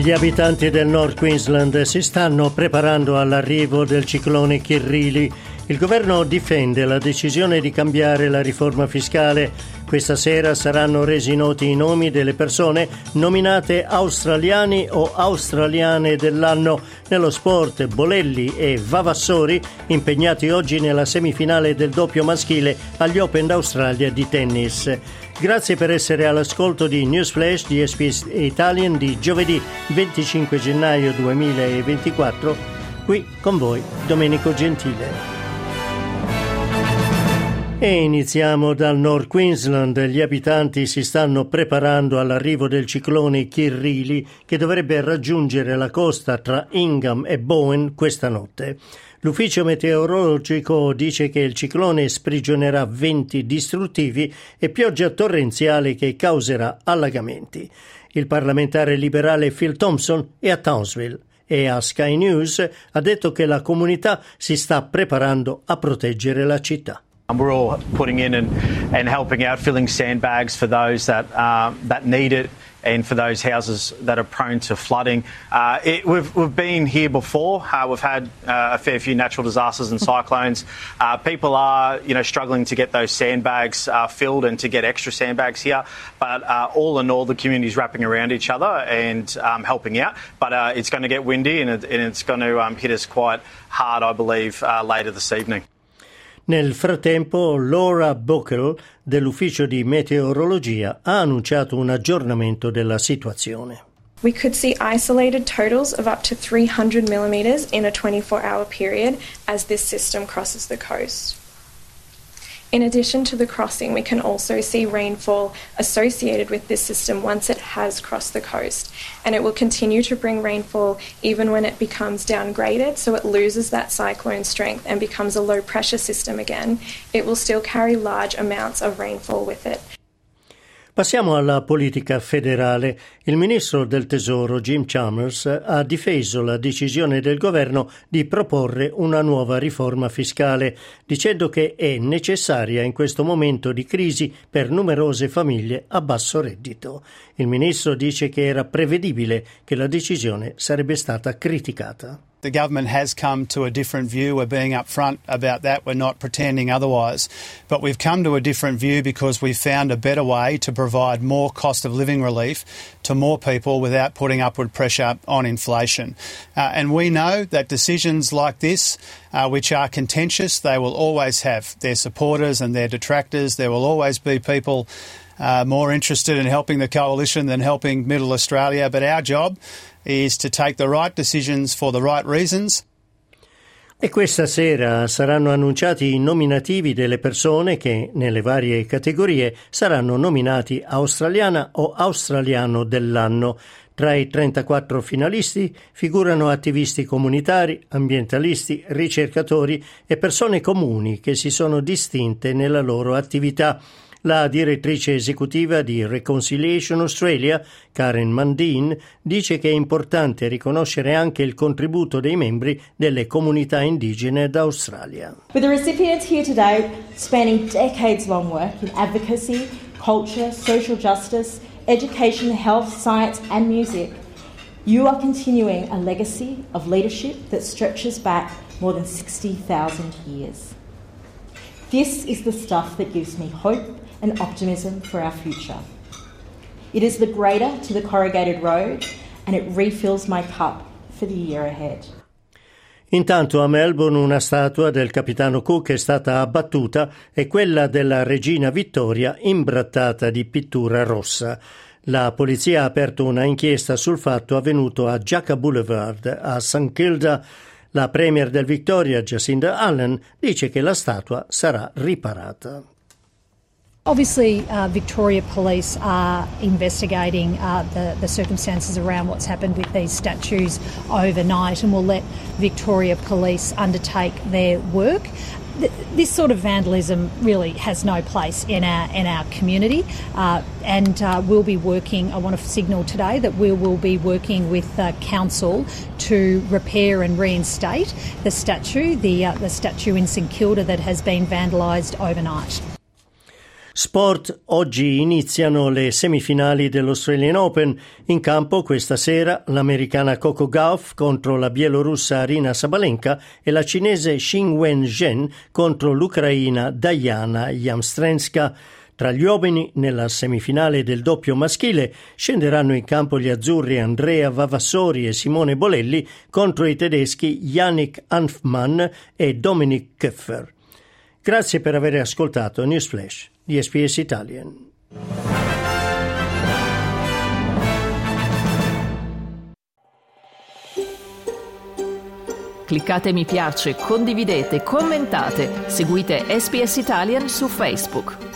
Gli abitanti del North Queensland si stanno preparando all'arrivo del ciclone Kirrili. Il governo difende la decisione di cambiare la riforma fiscale. Questa sera saranno resi noti i nomi delle persone nominate australiani o australiane dell'anno nello sport. Bolelli e Vavassori impegnati oggi nella semifinale del doppio maschile agli Open d'Australia di tennis. Grazie per essere all'ascolto di Newsflash di SPS Italian di giovedì 25 gennaio 2024. Qui con voi Domenico Gentile. E iniziamo dal North Queensland. Gli abitanti si stanno preparando all'arrivo del ciclone Kirrili che dovrebbe raggiungere la costa tra Ingham e Bowen questa notte. L'ufficio meteorologico dice che il ciclone sprigionerà venti distruttivi e pioggia torrenziale che causerà allagamenti. Il parlamentare liberale Phil Thompson è a Townsville e a Sky News ha detto che la comunità si sta preparando a proteggere la città. We're all putting in and, and helping out, filling sandbags for those that, uh, that need it and for those houses that are prone to flooding. Uh, it, we've, we've been here before. Uh, we've had uh, a fair few natural disasters and cyclones. Uh, people are, you know, struggling to get those sandbags uh, filled and to get extra sandbags here. But uh, all in all, the community's wrapping around each other and um, helping out. But it's going to get windy and, it, and it's going to um, hit us quite hard, I believe, later this evening. Nel frattempo, Laura Buckle dell'ufficio di meteorologia ha annunciato un aggiornamento della situazione. We could see isolated totals of up to 300 millimetres in a 24 hour period as this system crosses the coast. In addition to the crossing, we can also see rainfall associated with this system once it has crossed the coast. And it will continue to bring rainfall even when it becomes downgraded, so it loses that cyclone strength and becomes a low pressure system again. It will still carry large amounts of rainfall with it. Passiamo alla politica federale. Il ministro del Tesoro Jim Chalmers ha difeso la decisione del governo di proporre una nuova riforma fiscale, dicendo che è necessaria in questo momento di crisi per numerose famiglie a basso reddito. Il ministro dice che era prevedibile che la decisione sarebbe stata criticata. The government has come to a different view. We're being upfront about that. We're not pretending otherwise. But we've come to a different view because we've found a better way to provide more cost of living relief to more people without putting upward pressure on inflation. Uh, and we know that decisions like this, uh, which are contentious, they will always have their supporters and their detractors. There will always be people uh, more interested in helping the coalition than helping Middle Australia. But our job is to take the right decisions for the right reasons. E questa sera saranno annunciati i nominativi delle persone che, nelle varie categorie, saranno nominati australiana o australiano dell'anno. Tra i 34 finalisti figurano attivisti comunitari, ambientalisti, ricercatori e persone comuni che si sono distinte nella loro attività. La direttrice esecutiva di Reconciliation Australia, Karen Mandin, dice che è importante riconoscere anche il contributo dei membri delle comunità indigene d'Australia. With the recipients here today spanning decades long work in advocacy, culture, social justice, education, health, science and music, you are continuing a legacy of leadership that stretches back more than 60,000 years. This is the stuff that gives me hope and optimism for our future. It is the greater to the corrugated road and it refills my cup for the year ahead. Intanto a Melbourne una statua del capitano Cook è stata abbattuta e quella della regina Vittoria imbrattata di pittura rossa. La polizia ha aperto una inchiesta sul fatto avvenuto a Jacka Boulevard a St. Kilda. La premier del Victoria, Jacinda Allen, dice che la statua sarà riparata. Obviously, uh, Victoria Police are investigating uh, the, the, circumstances around what's happened with these statues overnight and will let Victoria Police undertake their work. this sort of vandalism really has no place in our in our community, uh, and uh, we'll be working. I want to signal today that we will be working with uh, council to repair and reinstate the statue, the uh, the statue in St Kilda that has been vandalised overnight. Sport, oggi iniziano le semifinali dell'Australian Open. In campo questa sera l'americana Coco Gauff contro la bielorussa Arina Sabalenka e la cinese Xin Wen-zhen contro l'ucraina Diana Yamstrenska. Tra gli uomini, nella semifinale del doppio maschile, scenderanno in campo gli azzurri Andrea Vavassori e Simone Bolelli contro i tedeschi Yannick Hanfmann e Dominic Köffer. Grazie per aver ascoltato Newsflash di SPS Italian. Cliccate mi piace, condividete, commentate, seguite SPS Italian su Facebook.